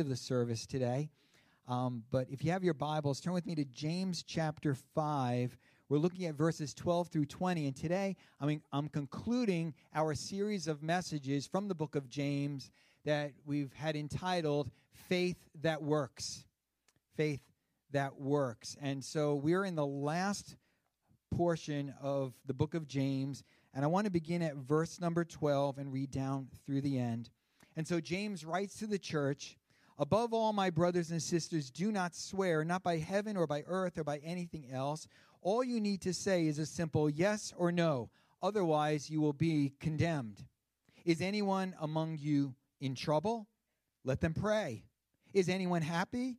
of the service today. Um, but if you have your Bibles, turn with me to James chapter 5. We're looking at verses 12 through 20. And today, I mean, I'm concluding our series of messages from the book of James that we've had entitled Faith That Works. Faith That Works. And so we're in the last portion of the book of James. And I want to begin at verse number 12 and read down through the end. And so James writes to the church Above all, my brothers and sisters, do not swear, not by heaven or by earth or by anything else. All you need to say is a simple yes or no. Otherwise, you will be condemned. Is anyone among you in trouble? Let them pray. Is anyone happy?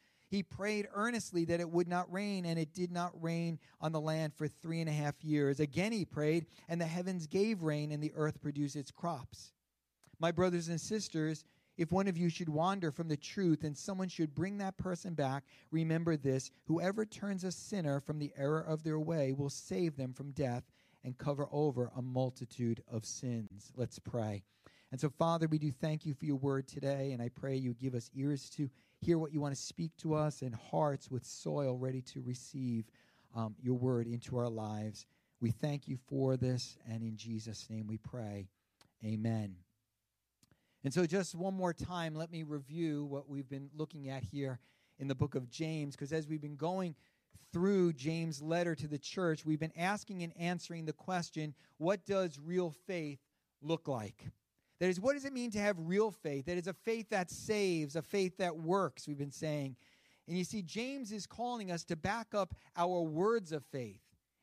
He prayed earnestly that it would not rain, and it did not rain on the land for three and a half years. Again he prayed, and the heavens gave rain, and the earth produced its crops. My brothers and sisters, if one of you should wander from the truth and someone should bring that person back, remember this whoever turns a sinner from the error of their way will save them from death and cover over a multitude of sins. Let's pray. And so, Father, we do thank you for your word today, and I pray you give us ears to hear what you want to speak to us and hearts with soil ready to receive um, your word into our lives. We thank you for this, and in Jesus' name we pray. Amen. And so, just one more time, let me review what we've been looking at here in the book of James, because as we've been going through James' letter to the church, we've been asking and answering the question what does real faith look like? That is, what does it mean to have real faith? That is a faith that saves, a faith that works, we've been saying. And you see, James is calling us to back up our words of faith,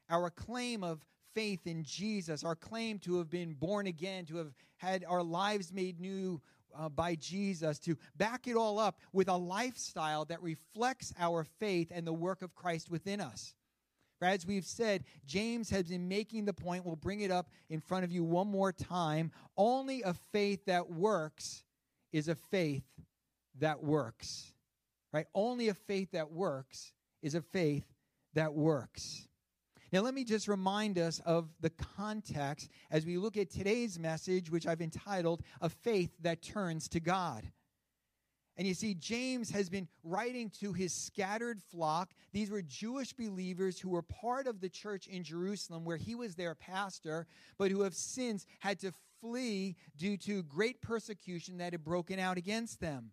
our claim of faith in Jesus, our claim to have been born again, to have had our lives made new uh, by Jesus, to back it all up with a lifestyle that reflects our faith and the work of Christ within us. As we've said, James has been making the point, we'll bring it up in front of you one more time. Only a faith that works is a faith that works. Right? Only a faith that works is a faith that works. Now, let me just remind us of the context as we look at today's message, which I've entitled A Faith That Turns to God. And you see, James has been writing to his scattered flock. These were Jewish believers who were part of the church in Jerusalem, where he was their pastor, but who have since had to flee due to great persecution that had broken out against them.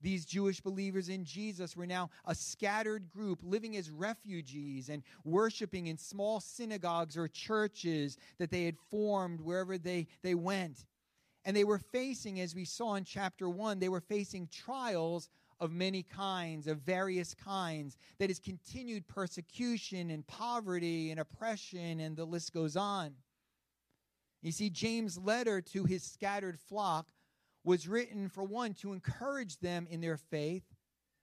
These Jewish believers in Jesus were now a scattered group living as refugees and worshiping in small synagogues or churches that they had formed wherever they, they went. And they were facing, as we saw in chapter 1, they were facing trials of many kinds, of various kinds. That is continued persecution and poverty and oppression, and the list goes on. You see, James' letter to his scattered flock was written, for one, to encourage them in their faith,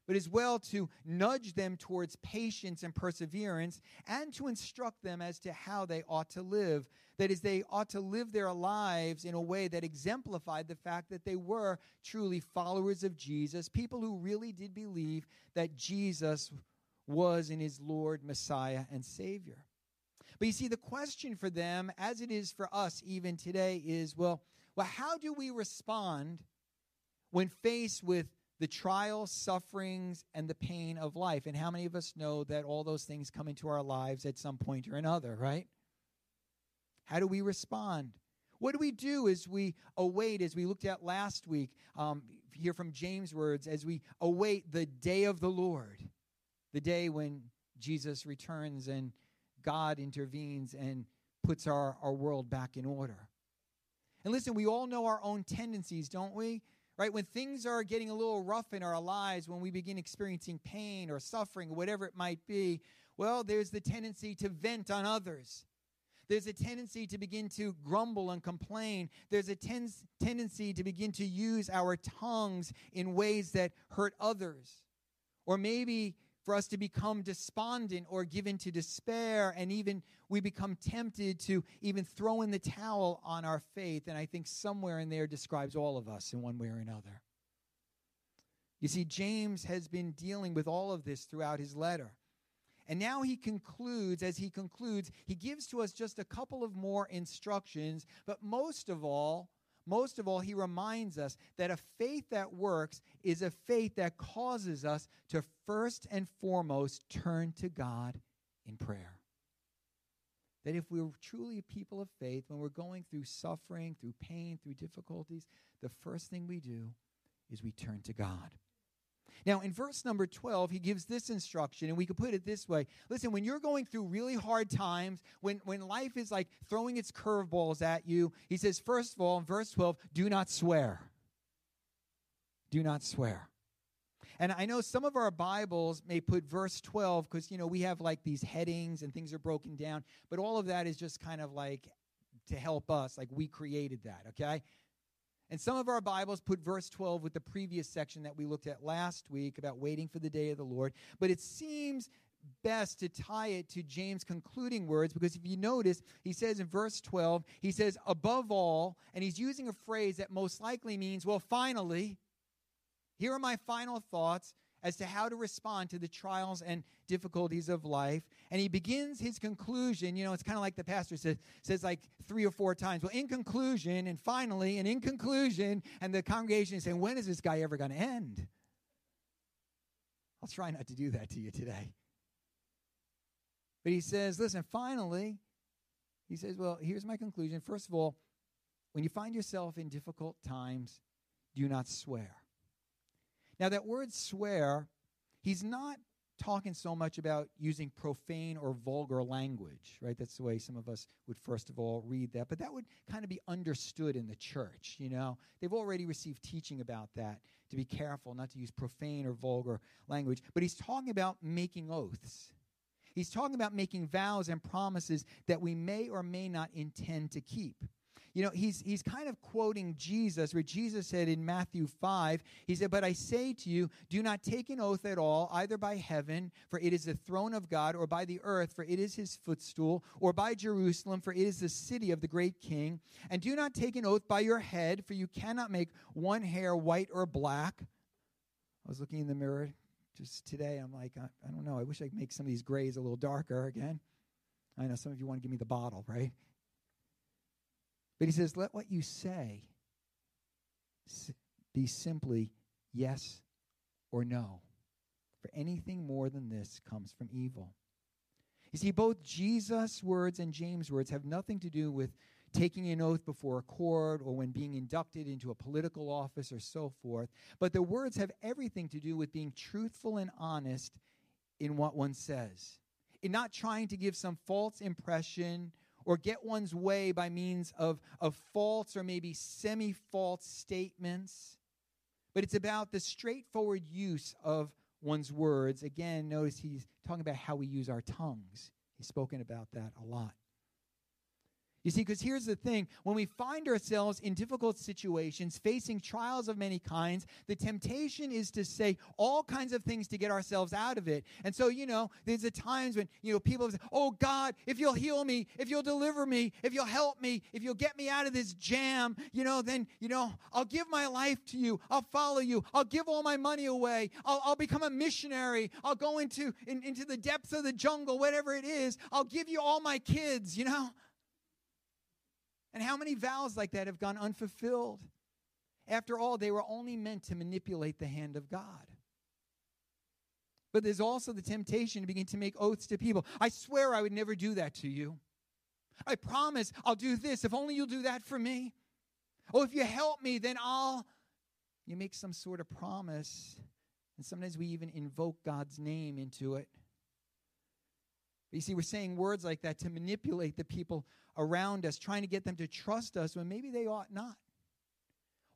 but as well to nudge them towards patience and perseverance, and to instruct them as to how they ought to live. That is, they ought to live their lives in a way that exemplified the fact that they were truly followers of Jesus, people who really did believe that Jesus was in his Lord, Messiah, and Savior. But you see, the question for them, as it is for us even today, is well, well, how do we respond when faced with the trials, sufferings, and the pain of life? And how many of us know that all those things come into our lives at some point or another, right? How do we respond? What do we do as we await, as we looked at last week, um, here from James' words, as we await the day of the Lord, the day when Jesus returns and God intervenes and puts our, our world back in order? And listen, we all know our own tendencies, don't we? Right? When things are getting a little rough in our lives, when we begin experiencing pain or suffering whatever it might be, well, there's the tendency to vent on others There's a tendency to begin to grumble and complain. There's a ten- tendency to begin to use our tongues in ways that hurt others. Or maybe for us to become despondent or given to despair, and even we become tempted to even throw in the towel on our faith. And I think somewhere in there describes all of us in one way or another. You see, James has been dealing with all of this throughout his letter. And now he concludes, as he concludes, he gives to us just a couple of more instructions, but most of all, most of all, he reminds us that a faith that works is a faith that causes us to first and foremost turn to God in prayer. That if we're truly a people of faith, when we're going through suffering, through pain, through difficulties, the first thing we do is we turn to God. Now, in verse number 12, he gives this instruction, and we could put it this way Listen, when you're going through really hard times, when, when life is like throwing its curveballs at you, he says, first of all, in verse 12, do not swear. Do not swear. And I know some of our Bibles may put verse 12 because, you know, we have like these headings and things are broken down, but all of that is just kind of like to help us, like we created that, okay? And some of our Bibles put verse 12 with the previous section that we looked at last week about waiting for the day of the Lord. But it seems best to tie it to James' concluding words because if you notice, he says in verse 12, he says, above all, and he's using a phrase that most likely means, well, finally, here are my final thoughts as to how to respond to the trials and difficulties of life. And he begins his conclusion. You know, it's kind of like the pastor says, says like three or four times, well, in conclusion, and finally, and in conclusion, and the congregation is saying, when is this guy ever going to end? I'll try not to do that to you today. But he says, listen, finally, he says, well, here's my conclusion. First of all, when you find yourself in difficult times, do not swear. Now, that word swear, he's not talking so much about using profane or vulgar language, right? That's the way some of us would first of all read that. But that would kind of be understood in the church, you know? They've already received teaching about that, to be careful not to use profane or vulgar language. But he's talking about making oaths. He's talking about making vows and promises that we may or may not intend to keep. You know, he's, he's kind of quoting Jesus, where Jesus said in Matthew 5, he said, But I say to you, do not take an oath at all, either by heaven, for it is the throne of God, or by the earth, for it is his footstool, or by Jerusalem, for it is the city of the great king. And do not take an oath by your head, for you cannot make one hair white or black. I was looking in the mirror just today. I'm like, I, I don't know. I wish I could make some of these grays a little darker again. I know some of you want to give me the bottle, right? But he says, let what you say be simply yes or no. For anything more than this comes from evil. You see, both Jesus' words and James' words have nothing to do with taking an oath before a court or when being inducted into a political office or so forth. But the words have everything to do with being truthful and honest in what one says, in not trying to give some false impression or get one's way by means of, of false or maybe semi false statements. But it's about the straightforward use of one's words. Again, notice he's talking about how we use our tongues. He's spoken about that a lot. You see, because here's the thing when we find ourselves in difficult situations, facing trials of many kinds, the temptation is to say all kinds of things to get ourselves out of it. And so, you know, there's the times when, you know, people say, Oh God, if you'll heal me, if you'll deliver me, if you'll help me, if you'll get me out of this jam, you know, then, you know, I'll give my life to you. I'll follow you. I'll give all my money away. I'll, I'll become a missionary. I'll go into, in, into the depths of the jungle, whatever it is. I'll give you all my kids, you know. And how many vows like that have gone unfulfilled? After all, they were only meant to manipulate the hand of God. But there's also the temptation to begin to make oaths to people. I swear I would never do that to you. I promise I'll do this if only you'll do that for me. Oh, if you help me, then I'll. You make some sort of promise, and sometimes we even invoke God's name into it. You see, we're saying words like that to manipulate the people around us, trying to get them to trust us when maybe they ought not.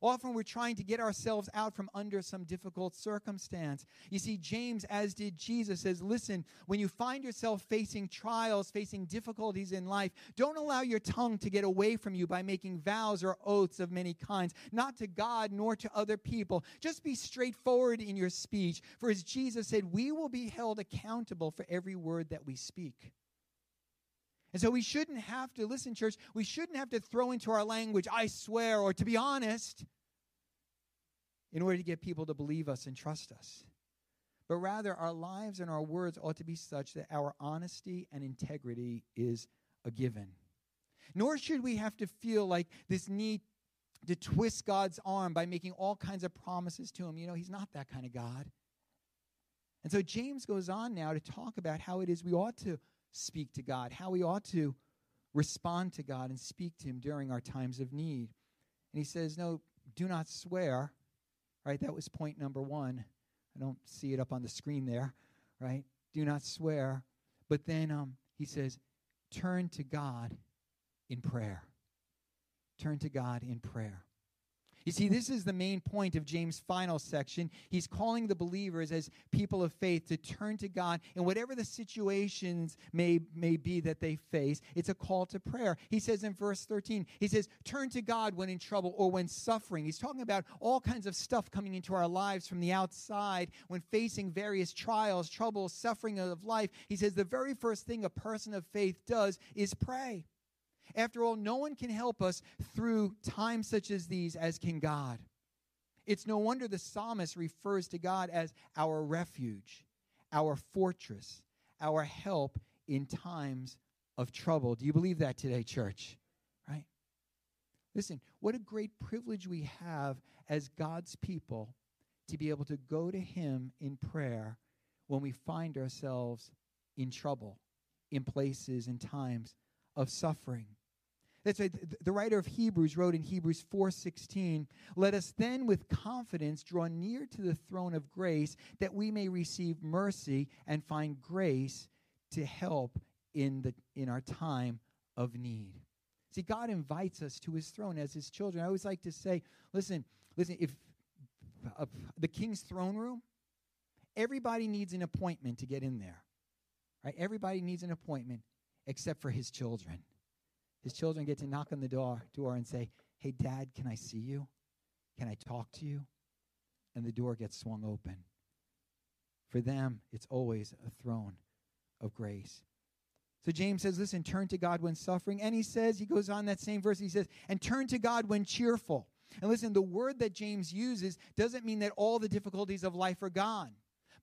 Often we're trying to get ourselves out from under some difficult circumstance. You see, James, as did Jesus, says, Listen, when you find yourself facing trials, facing difficulties in life, don't allow your tongue to get away from you by making vows or oaths of many kinds, not to God nor to other people. Just be straightforward in your speech. For as Jesus said, we will be held accountable for every word that we speak. And so we shouldn't have to, listen, church, we shouldn't have to throw into our language, I swear, or to be honest, in order to get people to believe us and trust us. But rather, our lives and our words ought to be such that our honesty and integrity is a given. Nor should we have to feel like this need to twist God's arm by making all kinds of promises to him. You know, he's not that kind of God. And so James goes on now to talk about how it is we ought to speak to God, how we ought to respond to God and speak to Him during our times of need. And he says, No, do not swear. Right? That was point number one. I don't see it up on the screen there. Right? Do not swear. But then um, he says, Turn to God in prayer. Turn to God in prayer. You see, this is the main point of James' final section. He's calling the believers as people of faith to turn to God in whatever the situations may, may be that they face. It's a call to prayer. He says in verse 13, he says, Turn to God when in trouble or when suffering. He's talking about all kinds of stuff coming into our lives from the outside when facing various trials, troubles, suffering of life. He says, The very first thing a person of faith does is pray. After all, no one can help us through times such as these as can God. It's no wonder the psalmist refers to God as our refuge, our fortress, our help in times of trouble. Do you believe that today, church? Right? Listen, what a great privilege we have as God's people to be able to go to Him in prayer when we find ourselves in trouble, in places and times of suffering. That's why the writer of Hebrews wrote in Hebrews 4:16, "Let us then with confidence draw near to the throne of grace that we may receive mercy and find grace to help in the in our time of need." See, God invites us to his throne as his children. I always like to say, listen, listen, if uh, the king's throne room, everybody needs an appointment to get in there. Right? Everybody needs an appointment except for his children. His children get to knock on the door, door and say, Hey, Dad, can I see you? Can I talk to you? And the door gets swung open. For them, it's always a throne of grace. So James says, listen, turn to God when suffering. And he says, he goes on that same verse, he says, and turn to God when cheerful. And listen, the word that James uses doesn't mean that all the difficulties of life are gone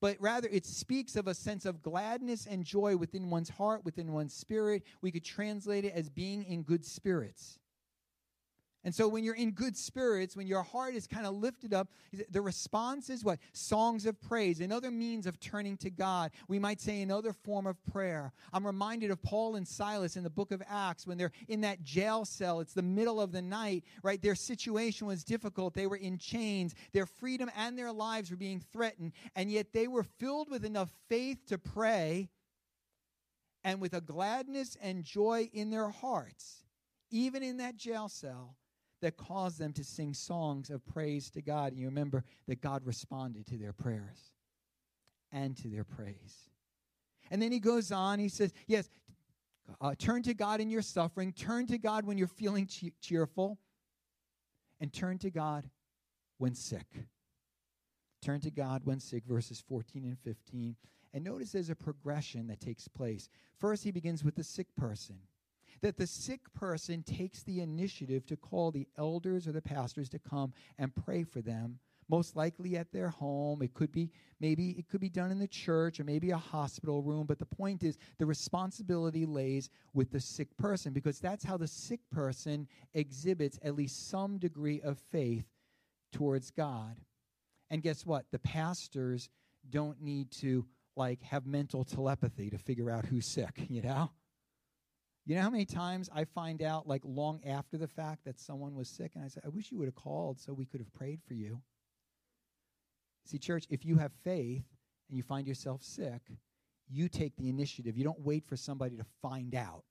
but rather it speaks of a sense of gladness and joy within one's heart, within one's spirit. We could translate it as being in good spirits. And so when you're in good spirits, when your heart is kind of lifted up, the response is what? Songs of praise, another means of turning to God. We might say another form of prayer. I'm reminded of Paul and Silas in the book of Acts when they're in that jail cell. It's the middle of the night, right? Their situation was difficult. They were in chains. Their freedom and their lives were being threatened. And yet they were filled with enough faith to pray and with a gladness and joy in their hearts, even in that jail cell that caused them to sing songs of praise to God. And you remember that God responded to their prayers and to their praise. And then he goes on, he says, Yes, uh, turn to God in your suffering, turn to God when you're feeling che- cheerful, and turn to God when sick. Turn to God when sick, verses 14 and 15. And notice there's a progression that takes place. First, he begins with the sick person that the sick person takes the initiative to call the elders or the pastors to come and pray for them most likely at their home. It could be maybe it could be done in the church or maybe a hospital room but the point is the responsibility lays with the sick person because that's how the sick person exhibits at least some degree of faith towards God. And guess what? The pastors don't need to like have mental telepathy to figure out who's sick you know you know how many times I find out, like long after the fact, that someone was sick, and I said, I wish you would have called so we could have prayed for you. See, church, if you have faith and you find yourself sick, you take the initiative. You don't wait for somebody to find out.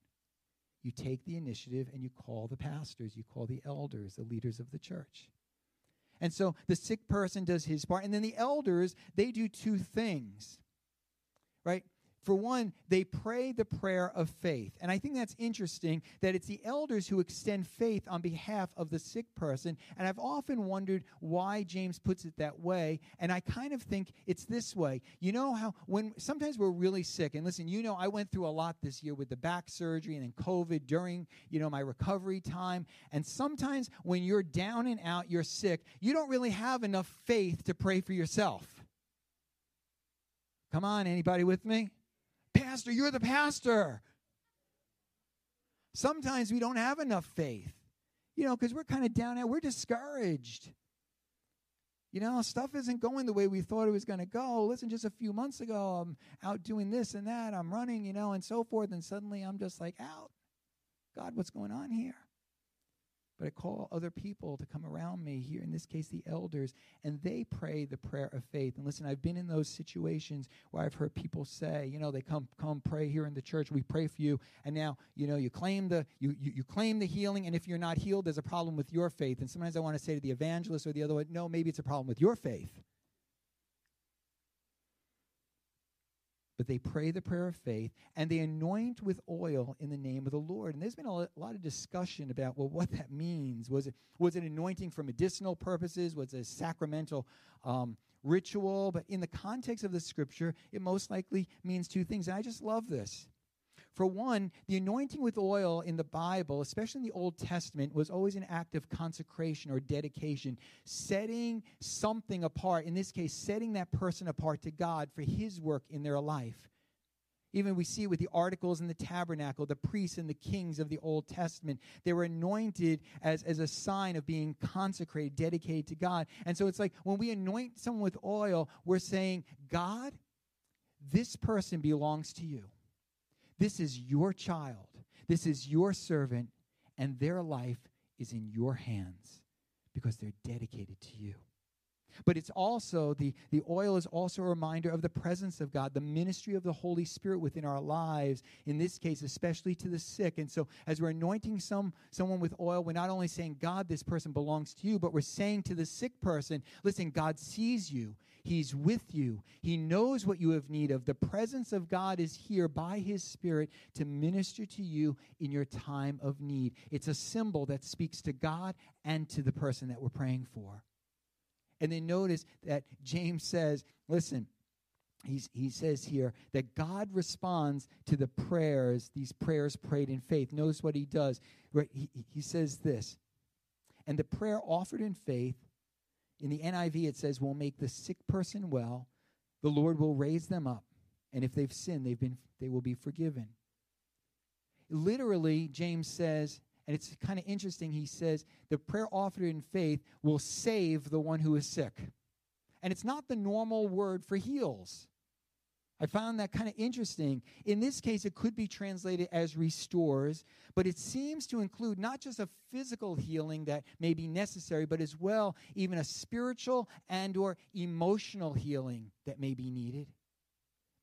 You take the initiative and you call the pastors, you call the elders, the leaders of the church. And so the sick person does his part. And then the elders, they do two things, right? For one, they pray the prayer of faith. And I think that's interesting that it's the elders who extend faith on behalf of the sick person. And I've often wondered why James puts it that way. And I kind of think it's this way. You know how when sometimes we're really sick, and listen, you know, I went through a lot this year with the back surgery and then COVID during, you know, my recovery time. And sometimes when you're down and out, you're sick, you don't really have enough faith to pray for yourself. Come on, anybody with me? Pastor, you're the pastor. Sometimes we don't have enough faith, you know, because we're kind of down there. We're discouraged. You know, stuff isn't going the way we thought it was going to go. Listen, just a few months ago, I'm out doing this and that. I'm running, you know, and so forth. And suddenly I'm just like, out. God, what's going on here? But I call other people to come around me, here in this case, the elders, and they pray the prayer of faith. And listen, I've been in those situations where I've heard people say, you know, they come come pray here in the church, we pray for you, and now, you know, you claim the you, you, you claim the healing, and if you're not healed, there's a problem with your faith. And sometimes I want to say to the evangelist or the other one, no, maybe it's a problem with your faith. But they pray the prayer of faith and they anoint with oil in the name of the Lord. And there's been a lot of discussion about well what that means. Was it was it anointing for medicinal purposes? Was it a sacramental um, ritual? But in the context of the scripture, it most likely means two things. And I just love this. For one, the anointing with oil in the Bible, especially in the Old Testament, was always an act of consecration or dedication, setting something apart, in this case, setting that person apart to God for his work in their life. Even we see with the articles in the tabernacle, the priests and the kings of the Old Testament. They were anointed as, as a sign of being consecrated, dedicated to God. And so it's like when we anoint someone with oil, we're saying, God, this person belongs to you. This is your child, this is your servant, and their life is in your hands because they're dedicated to you. But it's also, the, the oil is also a reminder of the presence of God, the ministry of the Holy Spirit within our lives, in this case, especially to the sick. And so, as we're anointing some, someone with oil, we're not only saying, God, this person belongs to you, but we're saying to the sick person, listen, God sees you. He's with you. He knows what you have need of. The presence of God is here by His Spirit to minister to you in your time of need. It's a symbol that speaks to God and to the person that we're praying for. And then notice that James says, listen, He's, he says here that God responds to the prayers, these prayers prayed in faith. Notice what he does. He, he says this, and the prayer offered in faith in the NIV, it says, We'll make the sick person well. The Lord will raise them up. And if they've sinned, they've been, they will be forgiven. Literally, James says, and it's kind of interesting, he says, the prayer offered in faith will save the one who is sick. And it's not the normal word for heals. I found that kind of interesting. In this case, it could be translated as restores, but it seems to include not just a physical healing that may be necessary, but as well even a spiritual and or emotional healing that may be needed.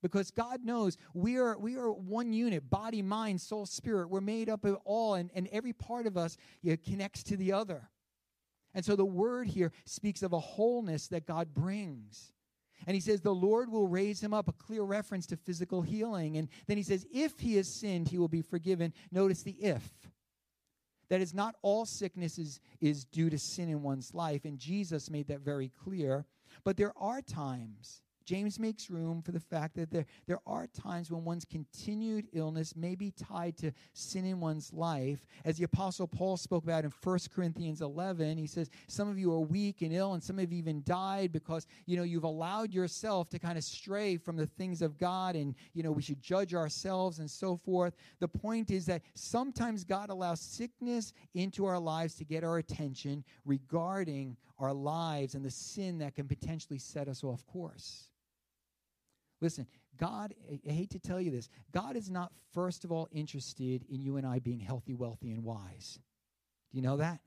Because God knows we are we are one unit, body, mind, soul, spirit. We're made up of all, and, and every part of us you know, connects to the other. And so the word here speaks of a wholeness that God brings. And he says, The Lord will raise him up, a clear reference to physical healing. And then he says, If he has sinned, he will be forgiven. Notice the if. That is, not all sickness is, is due to sin in one's life. And Jesus made that very clear. But there are times James makes room for the fact that there, there are times when one's continued illness may be tied to sin in one's life. As the Apostle Paul spoke about in 1 Corinthians 11, he says, Some of you are weak and ill, and some have even died because, you know, you've allowed yourself to kind of stray from the things of God, and, you know, we should judge ourselves and so forth. The point is that sometimes God allows sickness into our lives to get our attention regarding our lives and the sin that can potentially set us off course. Listen, God, I hate to tell you this, God is not first of all interested in you and I being healthy, wealthy, and wise. Do you know that?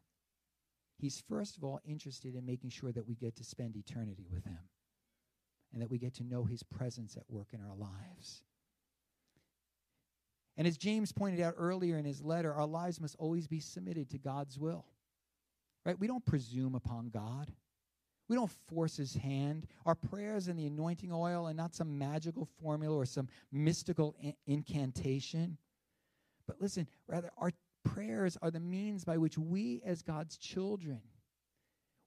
He's first of all interested in making sure that we get to spend eternity with Him and that we get to know His presence at work in our lives. And as James pointed out earlier in his letter, our lives must always be submitted to God's will. Right? We don't presume upon God. We don't force his hand. Our prayers and the anointing oil are not some magical formula or some mystical in- incantation. But listen, rather, our prayers are the means by which we, as God's children,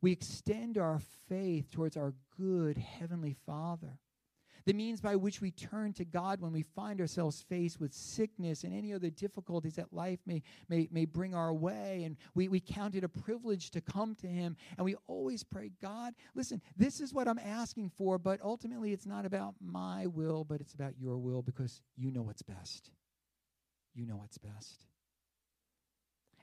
we extend our faith towards our good Heavenly Father the means by which we turn to God when we find ourselves faced with sickness and any other difficulties that life may, may, may bring our way. And we, we count it a privilege to come to Him. And we always pray, God, listen, this is what I'm asking for, but ultimately it's not about my will, but it's about your will because you know what's best. You know what's best.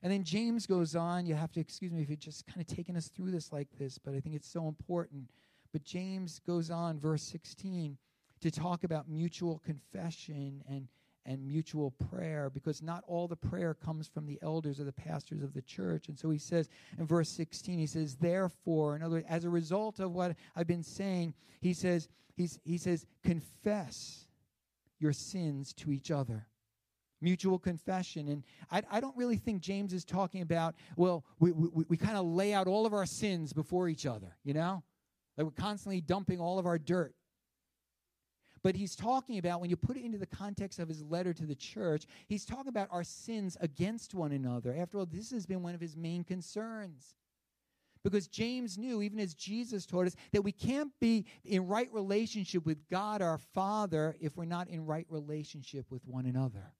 And then James goes on. You have to excuse me if you're just kind of taking us through this like this, but I think it's so important. But James goes on, verse 16 to talk about mutual confession and, and mutual prayer because not all the prayer comes from the elders or the pastors of the church. And so he says in verse 16, he says, therefore, in other words, as a result of what I've been saying, he says, he's, he says, confess your sins to each other mutual confession. And I, I, don't really think James is talking about, well, we, we, we kind of lay out all of our sins before each other, you know? Like we're constantly dumping all of our dirt but he's talking about, when you put it into the context of his letter to the church, he's talking about our sins against one another. After all, this has been one of his main concerns. Because James knew, even as Jesus taught us, that we can't be in right relationship with God our Father if we're not in right relationship with one another.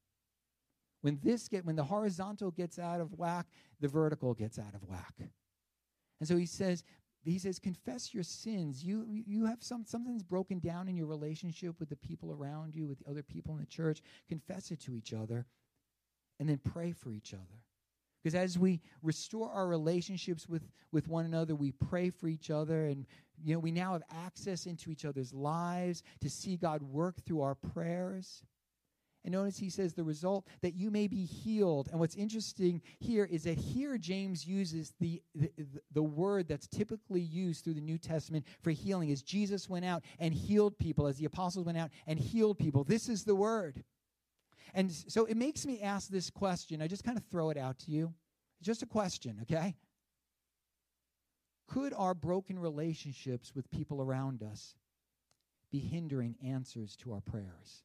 When this get when the horizontal gets out of whack, the vertical gets out of whack. And so he says, he says confess your sins. You you have some something's broken down in your relationship with the people around you with the other people in the church. Confess it to each other and then pray for each other. Because as we restore our relationships with with one another we pray for each other and you know we now have access into each other's lives to see god work through our prayers and notice he says the result that you may be healed. And what's interesting here is that here James uses the, the, the, word that's typically used through the New Testament for healing is Jesus went out and healed people as the apostles went out and healed people. This is the word. And so it makes me ask this question. I just kind of throw it out to you. Just a question, okay? Could our broken relationships with people around us be hindering answers to our prayers?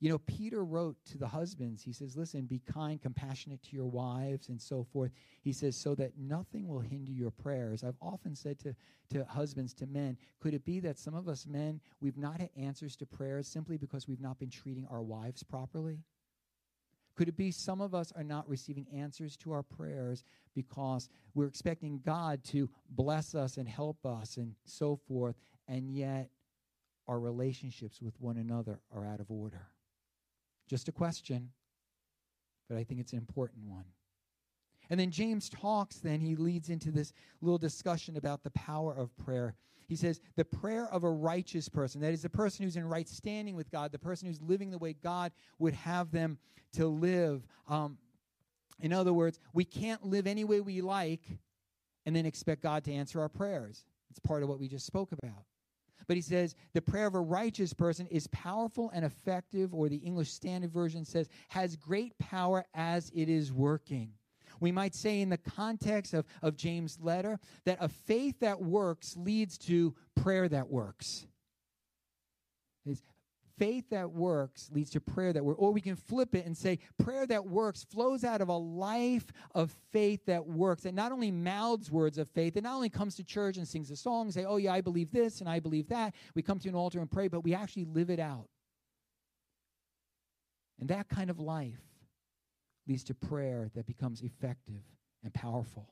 You know, Peter wrote to the husbands, he says, Listen, be kind, compassionate to your wives, and so forth. He says, So that nothing will hinder your prayers. I've often said to, to husbands, to men, could it be that some of us men, we've not had answers to prayers simply because we've not been treating our wives properly? Could it be some of us are not receiving answers to our prayers because we're expecting God to bless us and help us and so forth, and yet our relationships with one another are out of order? Just a question, but I think it's an important one. And then James talks, then he leads into this little discussion about the power of prayer. He says, the prayer of a righteous person, that is, the person who's in right standing with God, the person who's living the way God would have them to live. Um, in other words, we can't live any way we like and then expect God to answer our prayers. It's part of what we just spoke about. But he says the prayer of a righteous person is powerful and effective, or the English Standard Version says, has great power as it is working. We might say, in the context of, of James' letter, that a faith that works leads to prayer that works. Faith that works leads to prayer that works. Or we can flip it and say prayer that works flows out of a life of faith that works. That not only mouths words of faith, that not only comes to church and sings a song and say, oh yeah, I believe this and I believe that. We come to an altar and pray, but we actually live it out. And that kind of life leads to prayer that becomes effective and powerful.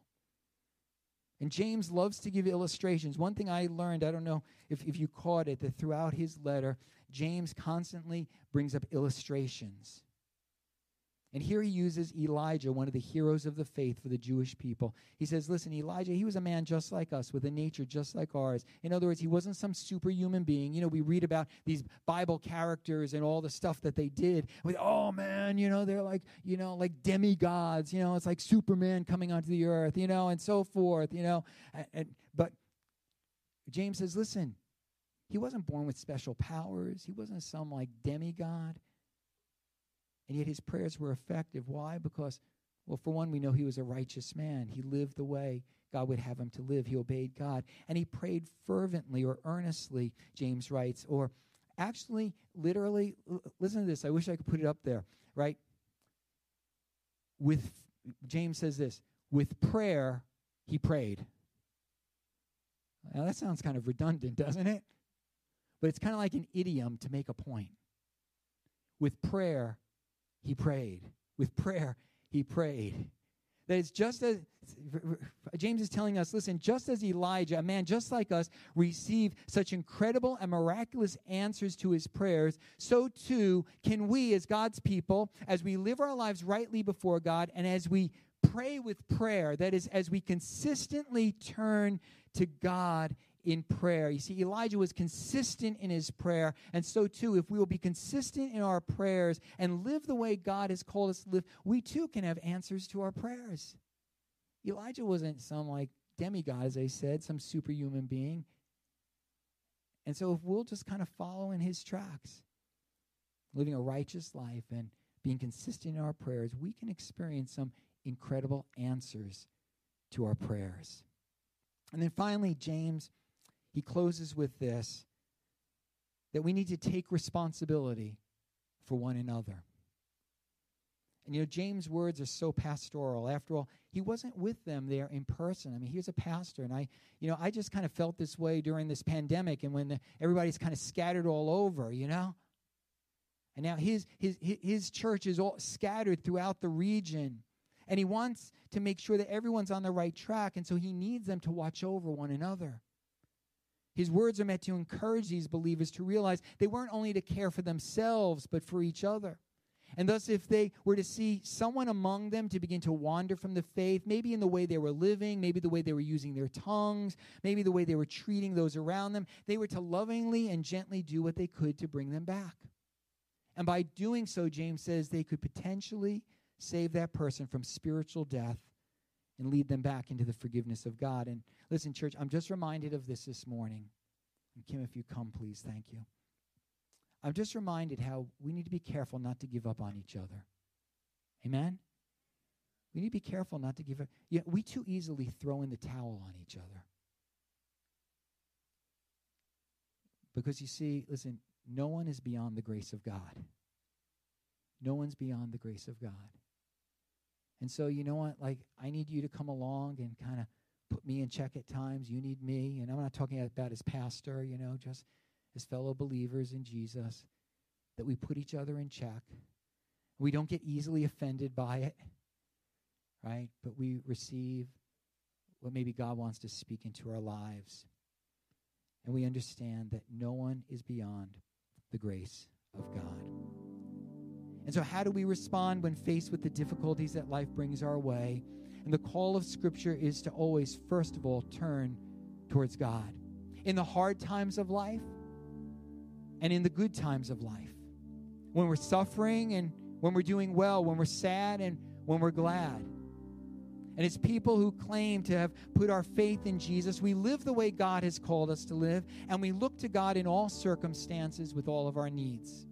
And James loves to give illustrations. One thing I learned, I don't know if, if you caught it, that throughout his letter, James constantly brings up illustrations. And here he uses Elijah, one of the heroes of the faith for the Jewish people. He says, Listen, Elijah, he was a man just like us, with a nature just like ours. In other words, he wasn't some superhuman being. You know, we read about these Bible characters and all the stuff that they did. With, oh man, you know, they're like, you know, like demigods. You know, it's like Superman coming onto the earth, you know, and so forth, you know. And, and, but James says, Listen, he wasn't born with special powers, he wasn't some like demigod. And yet his prayers were effective. Why? Because Well, for one, we know he was a righteous man. He lived the way God would have him to live. He obeyed God. And he prayed fervently or earnestly, James writes. Or actually, literally, listen to this. I wish I could put it up there, right? With, James says this with prayer, he prayed. Now, that sounds kind of redundant, doesn't it? But it's kind of like an idiom to make a point. With prayer, he prayed. With prayer, he prayed. That it's just as James is telling us listen, just as Elijah, a man just like us, received such incredible and miraculous answers to his prayers, so too can we, as God's people, as we live our lives rightly before God and as we pray with prayer, that is, as we consistently turn to God in prayer. You see, Elijah was consistent in his prayer, and so too, if we will be consistent in our prayers and live the way God has called us to live, we too can have answers to our prayers. Elijah wasn't some like demigod, as I said, some superhuman being. And so, if we'll just kind of follow in his tracks, living a righteous life and being consistent in our prayers, we can experience some incredible answers to our prayers. And then finally, James he closes with this that we need to take responsibility for one another. And you know, James' words are so pastoral. After all, he wasn't with them there in person. I mean, he was a pastor, and I, you know, I just kind of felt this way during this pandemic, and when the, everybody's kind of scattered all over, you know. And now his his his church is all scattered throughout the region, and he wants to make sure that everyone's on the right track, and so he needs them to watch over one another. His words are meant to encourage these believers to realize they weren't only to care for themselves, but for each other. And thus, if they were to see someone among them to begin to wander from the faith, maybe in the way they were living, maybe the way they were using their tongues, maybe the way they were treating those around them, they were to lovingly and gently do what they could to bring them back. And by doing so, James says they could potentially save that person from spiritual death and lead them back into the forgiveness of God. And listen, church, I'm just reminded of this this morning. And Kim, if you come, please, thank you. I'm just reminded how we need to be careful not to give up on each other. Amen? We need to be careful not to give up. Yeah, we too easily throw in the towel on each other. Because you see, listen, no one is beyond the grace of God. No one's beyond the grace of God. And so, you know what? Like, I need you to come along and kind of put me in check at times. You need me. And I'm not talking about as pastor, you know, just as fellow believers in Jesus, that we put each other in check. We don't get easily offended by it, right? But we receive what maybe God wants to speak into our lives. And we understand that no one is beyond the grace of God. And so, how do we respond when faced with the difficulties that life brings our way? And the call of Scripture is to always, first of all, turn towards God. In the hard times of life and in the good times of life. When we're suffering and when we're doing well, when we're sad and when we're glad. And it's people who claim to have put our faith in Jesus. We live the way God has called us to live, and we look to God in all circumstances with all of our needs.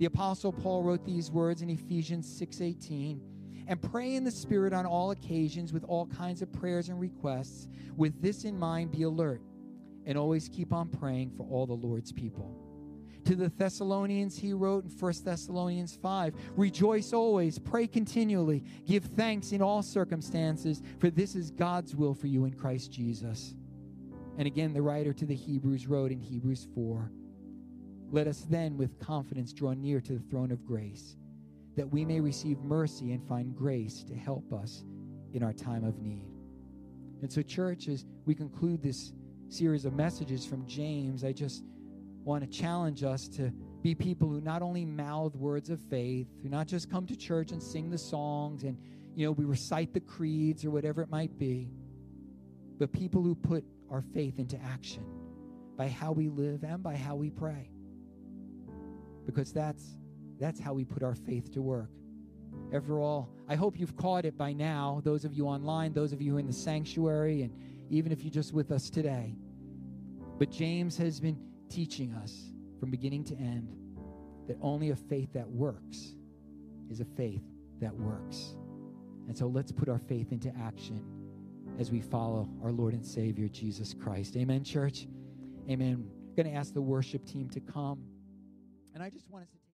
The apostle Paul wrote these words in Ephesians 6:18, "And pray in the spirit on all occasions with all kinds of prayers and requests. With this in mind be alert and always keep on praying for all the Lord's people." To the Thessalonians, he wrote in 1 Thessalonians 5 Rejoice always, pray continually, give thanks in all circumstances, for this is God's will for you in Christ Jesus. And again, the writer to the Hebrews wrote in Hebrews 4 let us then with confidence draw near to the throne of grace, that we may receive mercy and find grace to help us in our time of need. And so, church, as we conclude this series of messages from James, I just want to challenge us to be people who not only mouth words of faith, who not just come to church and sing the songs and, you know, we recite the creeds or whatever it might be, but people who put our faith into action by how we live and by how we pray because that's that's how we put our faith to work. After all, I hope you've caught it by now, those of you online, those of you in the sanctuary, and even if you're just with us today. But James has been teaching us from beginning to end that only a faith that works is a faith that works. And so let's put our faith into action as we follow our Lord and Savior, Jesus Christ. Amen, church? Amen. I'm going to ask the worship team to come. And I just want us to